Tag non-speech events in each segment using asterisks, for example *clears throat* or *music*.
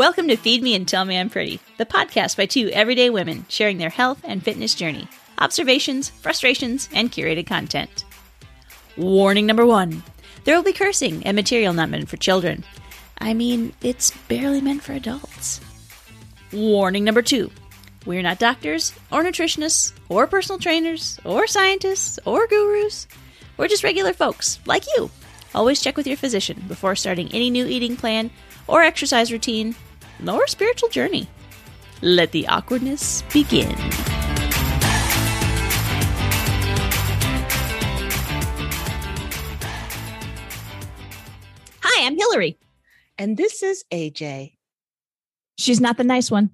Welcome to Feed Me and Tell Me I'm Pretty, the podcast by two everyday women sharing their health and fitness journey, observations, frustrations, and curated content. Warning number one there will be cursing and material not meant for children. I mean, it's barely meant for adults. Warning number two we're not doctors, or nutritionists, or personal trainers, or scientists, or gurus. We're just regular folks, like you. Always check with your physician before starting any new eating plan, or exercise routine, or spiritual journey. Let the awkwardness begin. Hi, I'm Hillary. And this is AJ. She's not the nice one.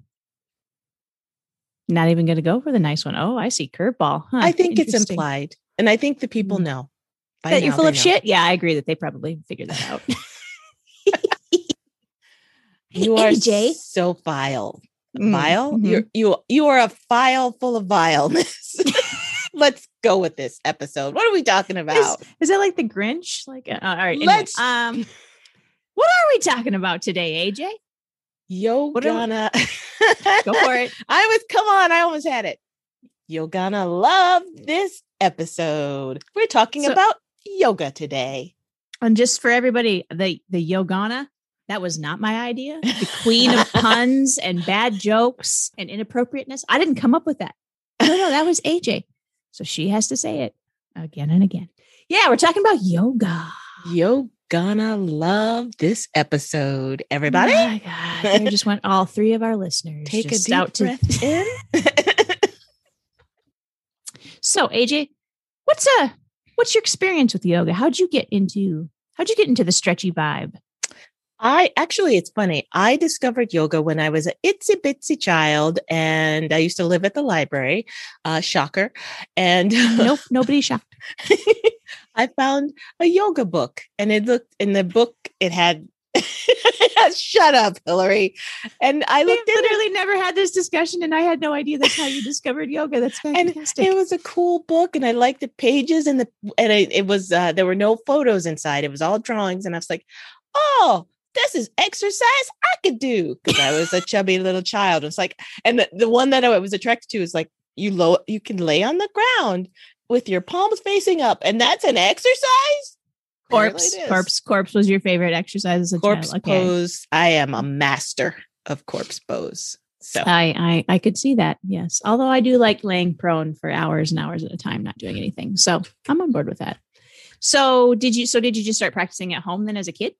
Not even going to go for the nice one. Oh, I see curveball. Huh, I think it's implied. And I think the people Mm. know. By that you're full of know. shit. Yeah, I agree that they probably figured that out. *laughs* You are AJ. so vile. Mm, Vile? mhm. You're you you are a file full of vileness. *laughs* Let's go with this episode. What are we talking about? Is that like the Grinch? Like, uh, all right. Anyway, Let's- um, *laughs* what are we talking about today, AJ? Yo what are we- gonna *laughs* Go for it. I was come on, I almost had it. You're gonna love this episode. We're talking So- about yoga today. And just for everybody, the the Yogana, that was not my idea. The queen of *laughs* puns and bad jokes and inappropriateness. I didn't come up with that. No, no, that was AJ. So she has to say it again and again. Yeah, we're talking about yoga. You're gonna love this episode, everybody. Oh my God. There just want all three of our listeners. Take a deep out to- breath in. *laughs* So AJ, what's uh what's your experience with yoga? How'd you get into how'd you get into the stretchy vibe? I actually, it's funny. I discovered yoga when I was a itsy bitsy child, and I used to live at the library. Uh, shocker! And Nope, *laughs* nobody shocked. I found a yoga book, and it looked in the book. It had *laughs* shut up, Hillary. And I We looked in it. literally never had this discussion, and I had no idea that's how you discovered yoga. That's And fantastic. It was a cool book, and I liked the pages and the and it, it was uh, there were no photos inside. It was all drawings, and I was like, oh. This is exercise I could do because I was a chubby little child. It's like, and the, the one that I was attracted to is like you low, you can lay on the ground with your palms facing up, and that's an exercise. Corpse, corpse, corpse was your favorite exercise as a corpse child. Okay. pose. I am a master of corpse pose. So I, I I could see that. Yes. Although I do like laying prone for hours and hours at a time, not doing anything. So I'm on board with that. So did you so did you just start practicing at home then as a kid?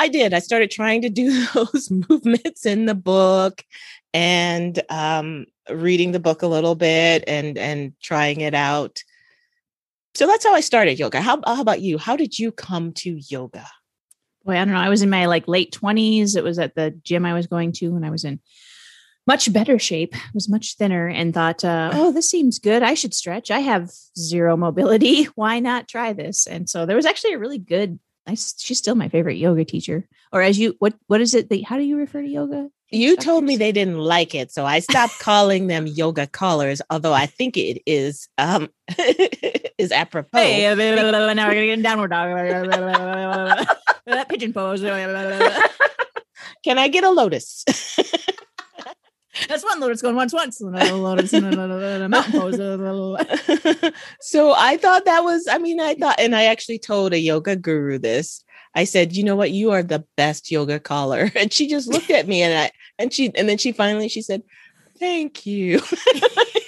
I did. I started trying to do *laughs* those movements in the book and um, reading the book a little bit and and trying it out. So that's how I started yoga. How, how about you? How did you come to yoga? boy, I don't know. I was in my like late 20s. It was at the gym I was going to when I was in much better shape, was much thinner, and thought, uh, oh, this seems good. I should stretch. I have zero mobility. *laughs* Why not try this? And so there was actually a really good, I, she's still my favorite yoga teacher. Or as you, what what is it? That, how do you refer to yoga? You told me they didn't like it, so I stopped calling them yoga callers. Although I think it is um is apropos. Hey, now we're gonna get in downward dog. that pigeon pose. Can I get a lotus? That's one lotus going once, once. Another lotus, another mountain pose. *laughs* so I thought that was, I mean, I thought, and I actually told a yoga guru this. I said, you know what, you are the best yoga caller. *laughs* And she just looked at me and I, and she, and then she finally, she said, thank you. *laughs*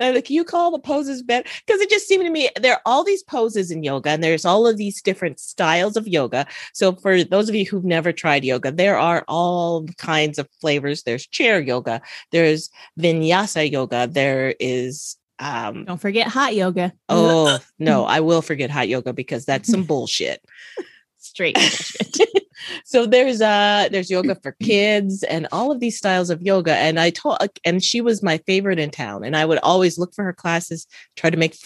and like, you call the poses better? Because it just seemed to me there are all these poses in yoga and there's all of these different styles of yoga. So for those of you who've never tried yoga, there are all kinds of flavors. There's chair yoga, there's vinyasa yoga, there is um Don't forget hot yoga. oh no, *laughs* I will forget hot yoga because that's some bullshit. *laughs* straight *laughs* bullshit. So there's uh there's yoga for kids and all of these styles of yoga. And i told and she was my favorite in town. And i would always look for her classes try to make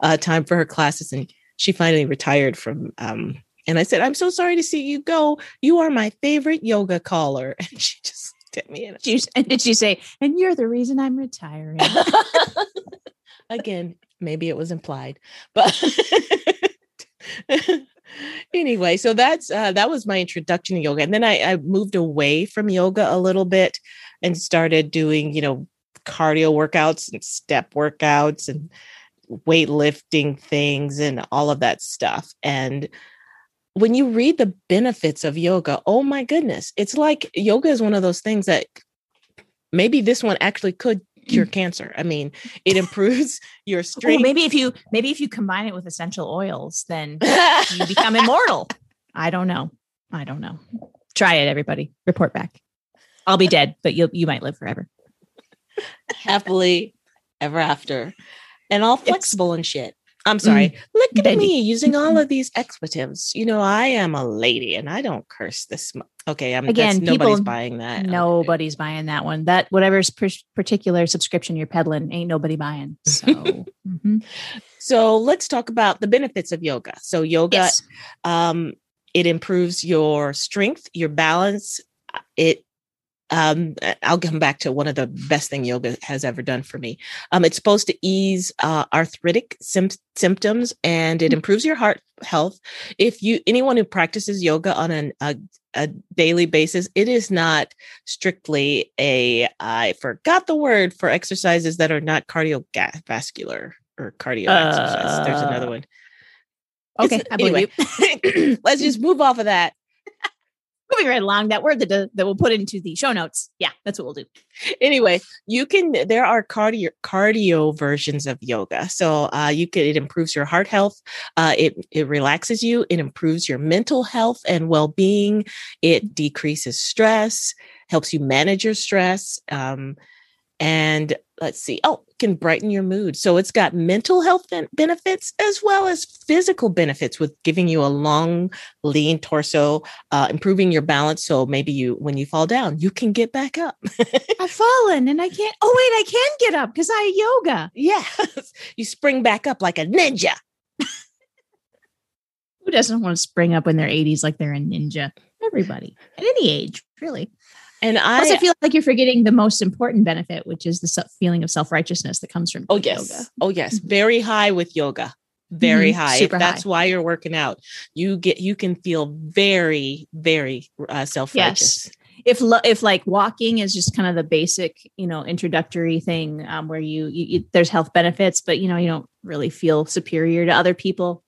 uh, time for her classes. And she finally retired from um and i said i'm so sorry to see you go. You are my favorite yoga caller. *laughs* And she just looked at me and She, and did she say, and you're the reason I'm retiring? *laughs* again maybe it was implied but *laughs* anyway, so that's uh, that was my introduction to yoga, and then I, I moved away from yoga a little bit and started doing, you know, cardio workouts and step workouts and weightlifting things and all of that stuff. And when you read the benefits of yoga, oh my goodness, it's like yoga is one of those things that maybe this one actually could cure mm. cancer. I mean, it improves *laughs* your *laughs* strength. Maybe if you maybe if you combine it with essential oils, then you become *laughs* immortal. I don't know. I don't know. Try it, everybody. Report back. I'll be dead, but you you might live forever. Happily ever after. And all flexible it's, and shit. I'm sorry. Mm, Look at baby. me using all of these expletives. You know, I am a lady and I don't curse this. Okay, I'm again. Nobody's buying that. Nobody's okay. buying that one. That whatever's particular subscription you're peddling, ain't nobody buying. So, *laughs* mm-hmm. so let's talk about the benefits of yoga. So yoga, yes. um, it improves your strength, your balance. It um, I'll come back to one of the best thing yoga has ever done for me. Um, it's supposed to ease uh, arthritic sim- symptoms and it mm. improves your heart health. If you anyone who practices yoga on an, a a daily basis, it is not strictly a I forgot the word for exercises that are not cardiovascular or cardio uh, exercise. There's another uh, one. Okay, I believe anyway, you. *clears throat* let's just move off of that moving right along that word that, that we'll put into the show notes. Yeah that's what we'll do. Anyway you can there are cardio cardio versions of yoga. So uh, you can it improves your heart health uh, it it relaxes you it improves your mental health and well-being it decreases stress helps you manage your stress um, and let's see oh can brighten your mood. So it's got mental health benefits as well as physical benefits with giving you a long lean torso uh, improving your balance. So maybe you when you fall down you can get back up. *laughs* I've fallen and i can't oh wait i can get up because i yoga. Yeah you spring back up like a ninja. Who doesn't want to spring up in their 80s like they're a ninja? Everybody at any age really and I also feel like you're forgetting the most important benefit, which is the feeling of self righteousness that comes from oh yes, yoga. oh yes, mm-hmm. very high with yoga, very mm-hmm. high. Super that's high. why you're working out. You get you can feel very very uh, self righteous. Yes. If lo- if like walking is just kind of the basic you know introductory thing um, where you, you, you there's health benefits, but you know you don't really feel superior to other people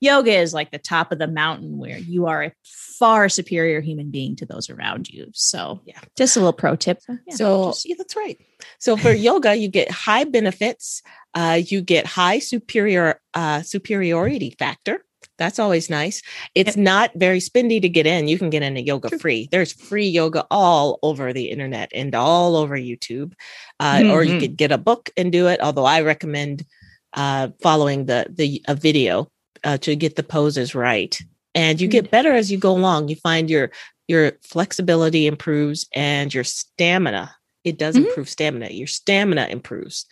yoga is like the top of the mountain where you are a far superior human being to those around you. So, yeah, just a little pro tip. Yeah, so, just, yeah, that's right. So, for *laughs* yoga, you get high benefits, uh, you get high superior uh, superiority factor. That's always nice. It's not very spendy to get in. You can get into yoga free. There's free yoga all over the internet and all over YouTube. Uh, mm-hmm. Or you mm-hmm. could get a book and do it. Although I recommend uh, following the the a video uh, to get the poses right. And you get mm. better as you go along. You find your your flexibility improves and your stamina. It does mm-hmm. improve stamina. Your stamina improves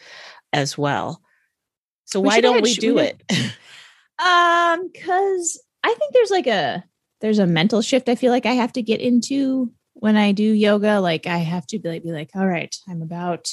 as well. So we why don't we do it? *laughs* um, because I think there's like a there's a mental shift I feel like I have to get into when I do yoga. Like I have to be like, be like, all right, I'm about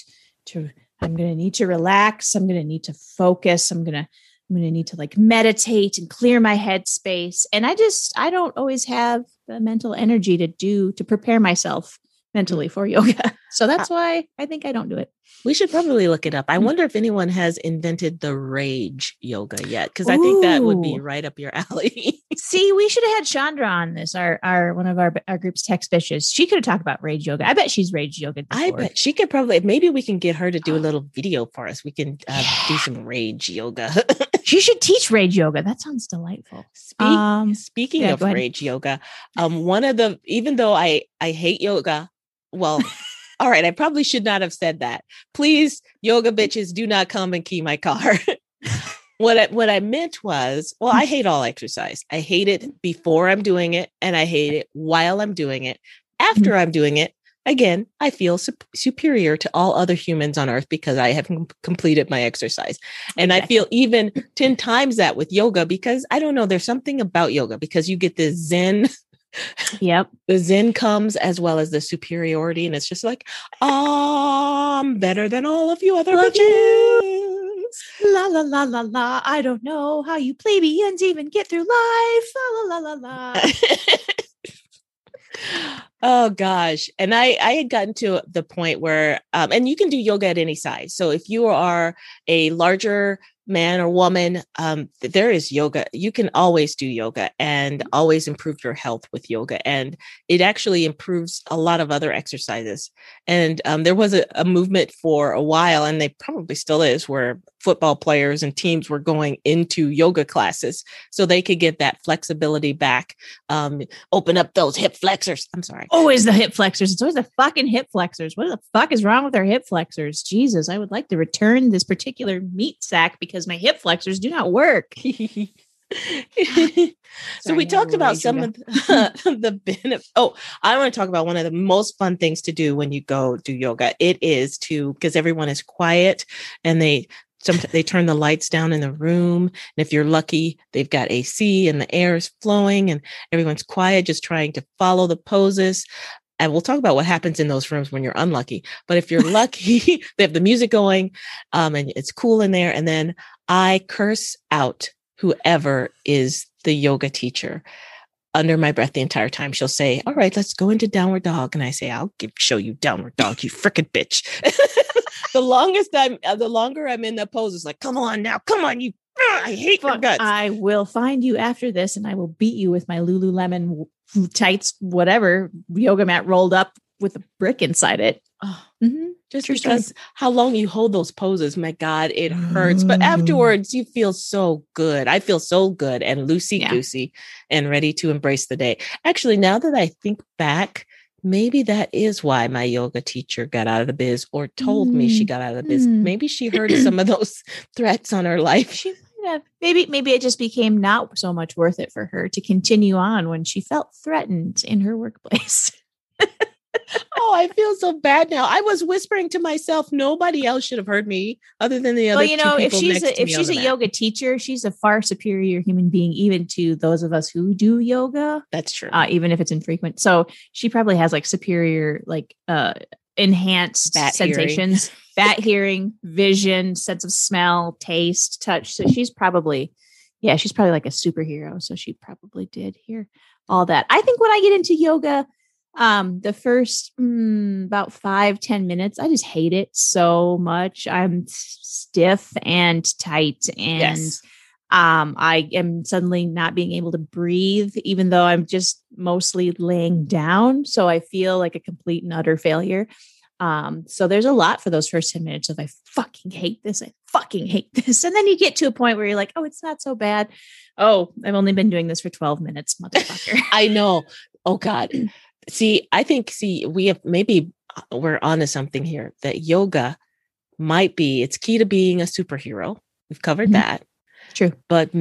to I'm gonna need to relax. I'm gonna need to focus. I'm gonna I'm going to need to like meditate and clear my head space. And I just, I don't always have the mental energy to do, to prepare myself mentally mm. for yoga. *laughs* So that's why I think I don't do it. We should probably look it up. I mm. wonder if anyone has invented the rage yoga yet, because I think that would be right up your *laughs* alley. See, we should have had Chandra on this, our our one of our our group's text bitches. She could have talked about rage yoga. I bet she's rage yoga. Before. I bet she could probably. Maybe we can get her to do a *gasps* little video for us. We can uh, yeah. do some rage yoga. she should *laughs* teach rage yoga. That sounds delightful. Um, speaking yeah, of rage yoga, um, one of the even though I I hate yoga, well, all right, I probably should not have said that. Please, yoga bitches, do not come and key my car. *laughs* what I, what I meant was, well, I hate all exercise. I hate it before I'm doing it, and I hate it while I'm doing it. After mm-hmm. I'm doing it, again, I feel su- superior to all other humans on earth because I have com- completed my exercise. And I feel even 10 times that with yoga because I don't know, there's something about yoga because you get this Zen Yep. *laughs* the Zen comes as well as the superiority. And it's just like, oh, I'm better than all of you other Love bitches. You. La la la la la. I don't know how you plebeians even get through life. La la la la la. *laughs* oh gosh and i i had gotten to the point where um, and you can do yoga at any size so if you are a larger man or woman, um, there is yoga. You can always do yoga and mm-hmm. always improve your health with yoga. And it actually improves a lot of other exercises. And um, there was a, a, movement for a while, and they probably still is, where football players and teams were going into yoga classes so they could get that flexibility back. Um, open up those hip flexors. I'm sorry. Always the hip flexors. It's always the fucking hip flexors. What the fuck is wrong with our hip flexors? Jesus, I would like to return this particular meat sack because my hip flexors do not work. *laughs* so we talked about some of *laughs* *laughs* the, the benefits. Oh, I want to talk about one of the most fun things to do when you go do yoga. It is to because everyone is quiet and they some they turn the lights down in the room. And if you're lucky, they've got AC and the air is flowing and everyone's quiet, just trying to follow the poses and we'll talk about what happens in those rooms when you're unlucky. But if you're *laughs* lucky, they have the music going, um, and it's cool in there. And then I curse out whoever is the yoga teacher under my breath the entire time. She'll say, "All right, let's go into downward dog," and I say, "I'll give, show you downward dog, you frickin' bitch." *laughs* the longest I'm, uh, the longer I'm in the pose, is like, "Come on now, come on, you I hate Fuck, guts. I will find you after this and I will beat you with my Lululemon tights, whatever yoga mat rolled up with a brick inside it. Oh, mm-hmm. Just True because story. how long you hold those poses, my God, it hurts. But afterwards, you feel so good. I feel so good and loosey goosey yeah. and ready to embrace the day. Actually, now that I think back, maybe that is why my yoga teacher got out of the biz or told mm. me she mm, got out of the biz. Mm. Maybe she heard *clears throat* some of those *laughs* threats on her life. She have. Maybe maybe it just became not so much worth it for her to continue on when she felt threatened in her workplace. *laughs* oh, I feel so bad now. I was whispering to myself, nobody else should have heard me other than the other. Well, you know, if she's a, if she's a yoga teacher, she's a far superior human being, even to those of us who do yoga. That's true. Uh, even if it's infrequent. So she probably has like superior, like uh enhanced Bat sensations, fat hearing, vision, sense of smell, taste, touch. So she's probably, yeah, she's probably like a superhero. So she probably did hear all that. I think when I get into yoga, um, the first mm, about five ten minutes, I just hate it so much. I'm stiff and tight and yes. um, I am suddenly not being able to breathe, even though I'm just mostly laying down. So I feel like a complete and utter failure. Um, so there's a lot for those first 10 minutes of I fucking hate this. I fucking hate *laughs* this. And then you get to a point where you're like, oh, it's not so bad. Oh, I've only been doing this for 12 minutes, *laughs* motherfucker. I know. Oh God. See, I think, see, we have maybe uh, we're onto something here that yoga might be, it's key to being a superhero. We've covered mm-hmm. that. True. But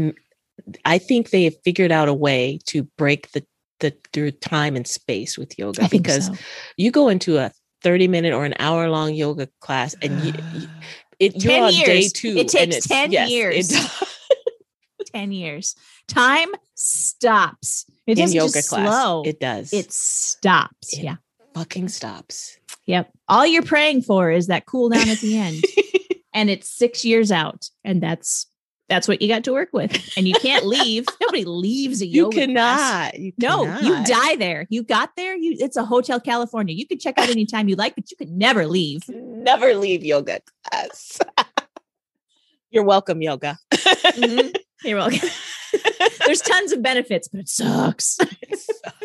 I think they have figured out a way to break the the through time and space with yoga because so. you go into a 30 minute or an hour long yoga class and you, you *sighs* it, you're on years. day two. It takes 10 yes, years. *laughs* 10 years. Time stops. It in yoga class. Slow. It does. It stops. It yeah. Fucking stops. Yep. All you're praying for is that cool down at the end. *laughs* and it's six years out. And that's that's what you got to work with. And you can't leave. *laughs* Nobody leaves a yoga. You cannot. You no, cannot. you die there. You got there. You it's a hotel California. You can check out anytime you like, but you could never leave. Never leave yoga class. *laughs* You're welcome, yoga. mm-hmm. You're welcome. There's tons of benefits, but it sucks. *laughs* it *laughs* sucks.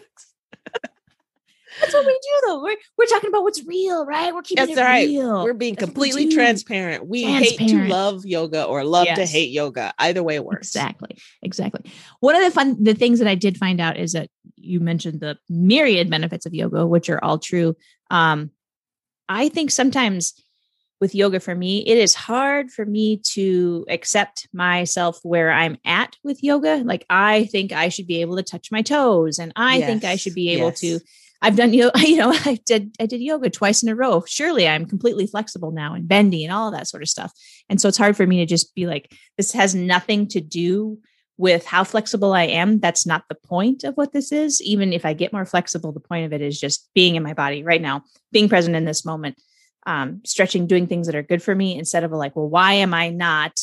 That's what we do, though. We're we're talking about what's real, right? We're keeping That's it right. real. We're being That's completely we transparent. We transparent. hate to love yoga or love yes. to hate yoga. Either way works. Exactly. Exactly. One of the fun the things that I did find out is that you mentioned the myriad benefits of yoga, which are all true. Um, I think sometimes with yoga for me, it is hard for me to accept myself where I'm at with yoga. Like I think I should be able to touch my toes and I yes. think I should be able yes. to I've done you *laughs* you know I did I did yoga twice in a row. Surely I'm completely flexible now and bendy and all that sort of stuff. And so it's hard for me to just be like this has nothing to do with how flexible I am. That's not the point of what this is. Even if I get more flexible, the point of it is just being in my body right now, being present in this moment. Um, stretching, doing things that are good for me instead of like, well, why am I not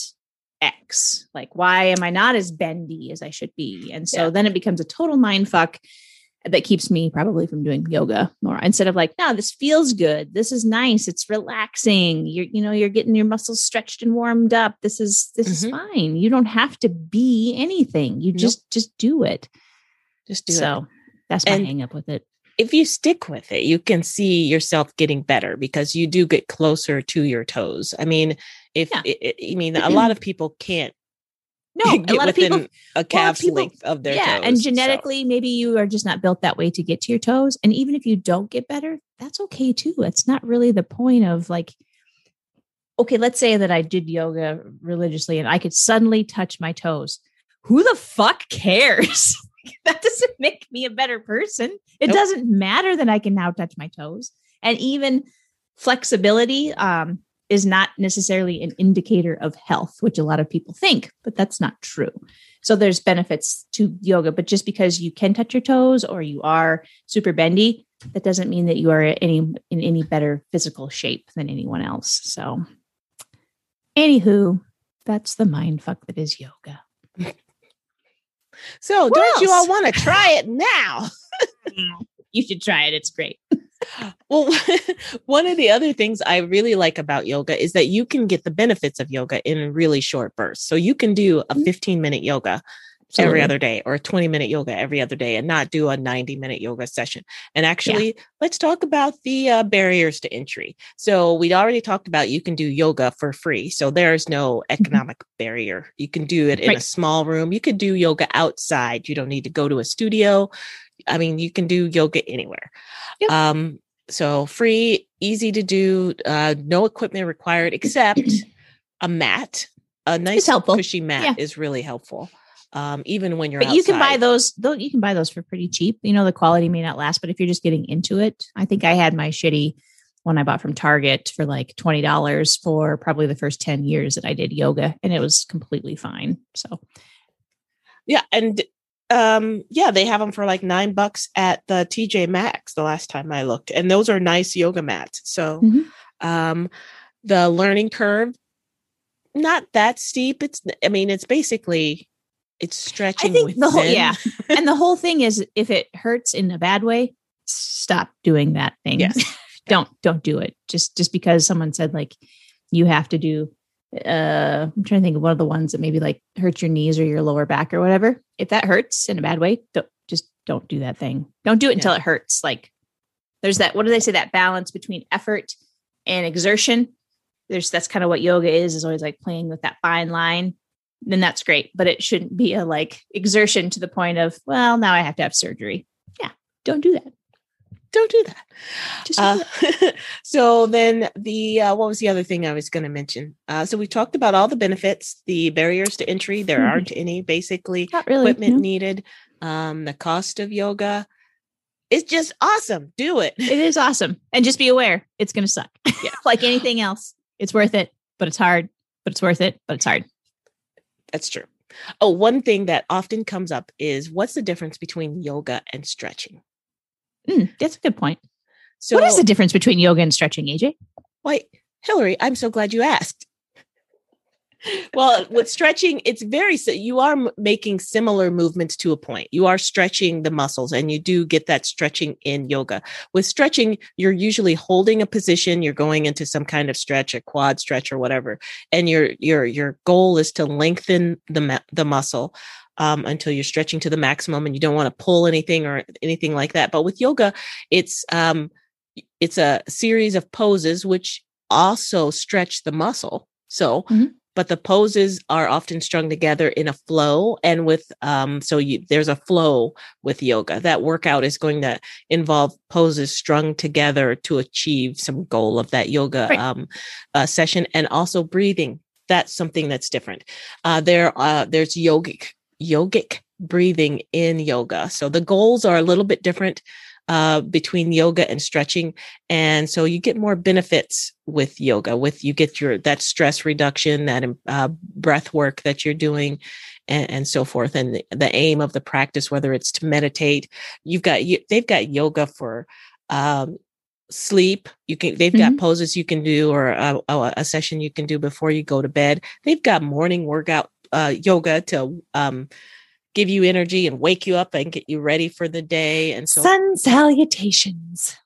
X? Like, why am I not as bendy as I should be? And so Yeah. then it becomes a total mind fuck that keeps me probably from doing yoga more instead of like, no, this feels good. This is nice. It's relaxing. You're, you know, you're getting your muscles stretched and warmed up. This is, this Mhm. is fine. You don't have to be anything. You Nope. just, just do it. Just do it. so that's my And- hang up with it. If you stick with it, you can see yourself getting better because you do get closer to your toes. I mean, if Yeah. I I mean, a lot of *clears throat* people can't No, *laughs* a lot of people within a calf's people- length of their yeah, toes. and so- genetically, maybe you are just not built that way to get to your toes. And even if you don't get better, that's okay too. It's not really the point of like, okay, let's say that I did yoga religiously and I could suddenly touch my toes. Who the fuck cares? *laughs* *laughs* that doesn't make me a better person. It Nope. doesn't matter that I can now touch my toes. And even flexibility um, is not necessarily an indicator of health, which a lot of people think, but that's not true. So there's benefits to yoga, but just because you can touch your toes or you are super bendy, that doesn't mean that you are any in any better physical shape than anyone else. So, anywho, that's the mind fuck that is yoga. *laughs* so What don't you all want to try it now? *laughs* You should try it; it's great. Well, *laughs* one of the other things I really like about yoga is that you can get the benefits of yoga in really short bursts. So you can do a Mhm. 15 minute yoga every other day or a 20 minute yoga every other day and not do a 90 minute yoga session. And actually, let's talk about the uh, barriers to entry. So we'd already talked about you can do yoga for free. So there's no economic barrier. You can do it in a small room. You can do yoga outside. You don't need to go to a studio. I mean, you can do yoga anywhere. Yep. Um, so free, easy to do, uh, no equipment required except *clears throat* a mat. A nice helpful. cushy mat Yeah. is really helpful. Um, even when you're But you can buy those. Though you can buy those for pretty cheap. You know, the quality may not last, but if you're just getting into it, I think I had my shitty one I bought from Target for like twenty dollars for probably the first ten years that I did yoga, and it was completely fine. So Yeah, and um yeah, they have them for like 9 bucks at the TJ Maxx the last time I looked. And those are nice yoga mats. So Mhm. um the learning curve not that steep. It's I mean, it's basically it's stretching I think the whole yeah, *laughs* and the whole thing is if it hurts in a bad way, stop doing that thing. Yes. *laughs* don't don't do it. Just just because someone said like you have to do uh I'm trying to think of one of the ones that maybe like hurts your knees or your lower back or whatever. If that hurts in a bad way, don't just don't do that thing. Don't do it until it hurts. Like there's that what do they say that balance between effort and exertion? There's that's kind of what yoga is is always like playing with that fine line. Then that's great, but it shouldn't be a like exertion to the point of, well, now I have to have surgery. Yeah, don't do that. Don't do that. Just do Uh, *laughs* so then the uh, what was the other thing I was going to mention? Uh, so we talked about all the benefits, the barriers to entry. There Mhm. aren't any basically. really. equipment no. needed, um, the cost of yoga. It's just awesome. Do it. *laughs* It is awesome. And just be aware, it's going to suck. Yeah. *laughs* like anything else, it's worth it, but it's hard, but it's worth it, but it's hard. That's true. Oh, one thing that often comes up is what's the difference between yoga and stretching? Mm, that's a good point. So, what is the difference between yoga and stretching, AJ? why, Hillary? I'm so glad you asked. Well, with stretching, it's very you are making similar movements to a point. You are stretching the muscles, and you do get that stretching in yoga. With stretching, you're usually holding a position. You're going into some kind of stretch, a quad stretch, or whatever, and your your your goal is to lengthen the the muscle um, until you're stretching to the maximum, and you don't want to pull anything or anything like that. But with yoga, it's um, it's a series of poses which also stretch the muscle. So, Mhm. But the poses are often strung together in a flow, and with um, so you there's a flow with yoga. That workout is going to involve poses strung together to achieve some goal of that yoga Right. um, uh, session, and also breathing. That's something that's different. Uh, there, uh, there's yogic yogic breathing in yoga. So the goals are a little bit different uh, between yoga and stretching, and so you get more benefits with yoga. With you get your that stress reduction, that uh, breath work that you're doing, and, and so forth. And the, the aim of the practice, whether it's to meditate, you've got you, they've got yoga for. Um, sleep. You can. They've got poses you can do, or a, a, a session you can do before you go to bed. They've got morning workout uh, yoga to um, give you energy and wake you up and get you ready for the day. And so, Sun salutations.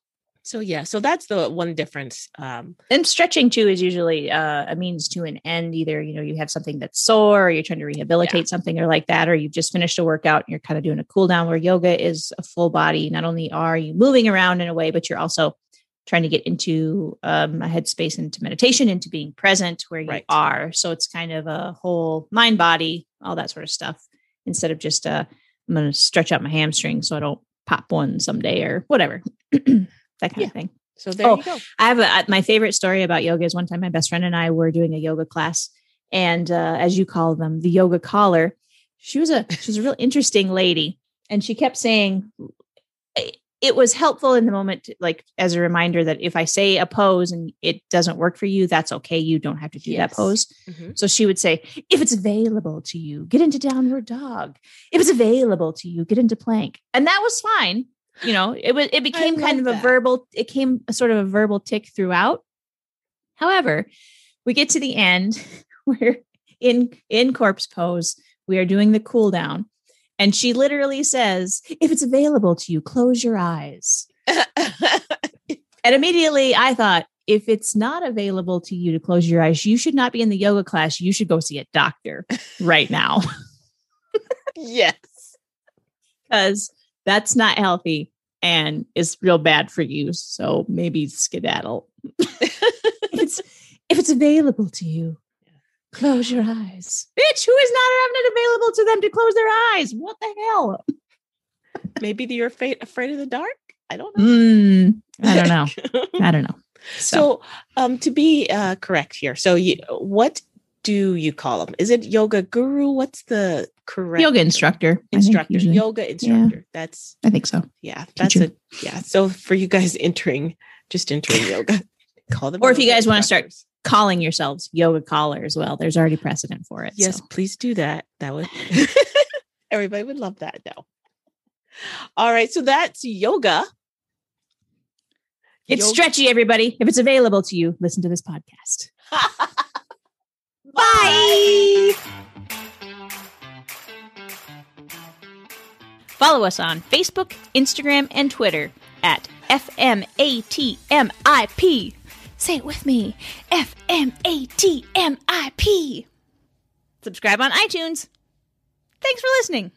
so yeah, so that's the one difference. Um, And stretching too is usually uh, a means to an end. Either you know you have something that's sore, or you're trying to rehabilitate something, or like that, or you've just finished a workout and you're kind of doing a cool down. Where yoga is a full body. Not only are you moving around in a way, but you're also trying to get into um, a headspace, into meditation, into being present where you Right. are. So it's kind of a whole mind, body, all that sort of stuff. Instead of just uh, I'm going to stretch out my hamstring so I don't pop one someday or whatever. *clears throat* that kind Yeah. of thing. so there Oh, you go. I have a, my favorite story about yoga is one time my best friend and I were doing a yoga class, and uh, as you call them, the yoga caller. She was a she was a real interesting lady, and she kept saying it- was helpful in the moment, like as a reminder that if I say a pose and it doesn't work for you, that's okay. You don't have to do that Yes. pose. Mhm. So she would say, if it's available to you, get into downward dog. If it's available to you, get into plank. And that was fine. You know, it was it *laughs* became kind of a verbal, it came a sort of a verbal tick throughout. However, we get to the end *laughs* where in in corpse pose, we are doing the cool down. And she literally says, if it's available to you, close your eyes. *laughs* And immediately I thought, if it's not available to you to close your eyes, you should not be in the yoga class. You should go see a doctor right now *laughs* yes. because that's not healthy and is real bad for you. So maybe skedaddle. *laughs* if, it's, if it's available to you, close your eyes. Bitch, who is not having it available to them to close their eyes? What the hell? *laughs* Maybe you're afraid afraid of the dark. I don't know. Mm, I don't know. *laughs* I don't know. So, So, um, to be uh, correct here, so you, what do you call them? Is it yoga guru? What's the correct yoga instructor. Instructor, yoga instructor. That's I think so. yeah, that's Teacher. a yeah. So for you guys entering, just entering yoga, *laughs* call them. Or if you guys wanna start- instructors. Calling yourselves yoga callers. well. There's already precedent for it. yes, so. please do that. That would *laughs* everybody would love that. No. All right, so that's yoga. It's Yoga- stretchy, everybody. If it's available to you, listen to this podcast. *laughs* Bye. Follow us on Facebook, Instagram, and Twitter at FMATMIP. Say it with me FMATMIP. Subscribe on iTunes. Thanks for listening.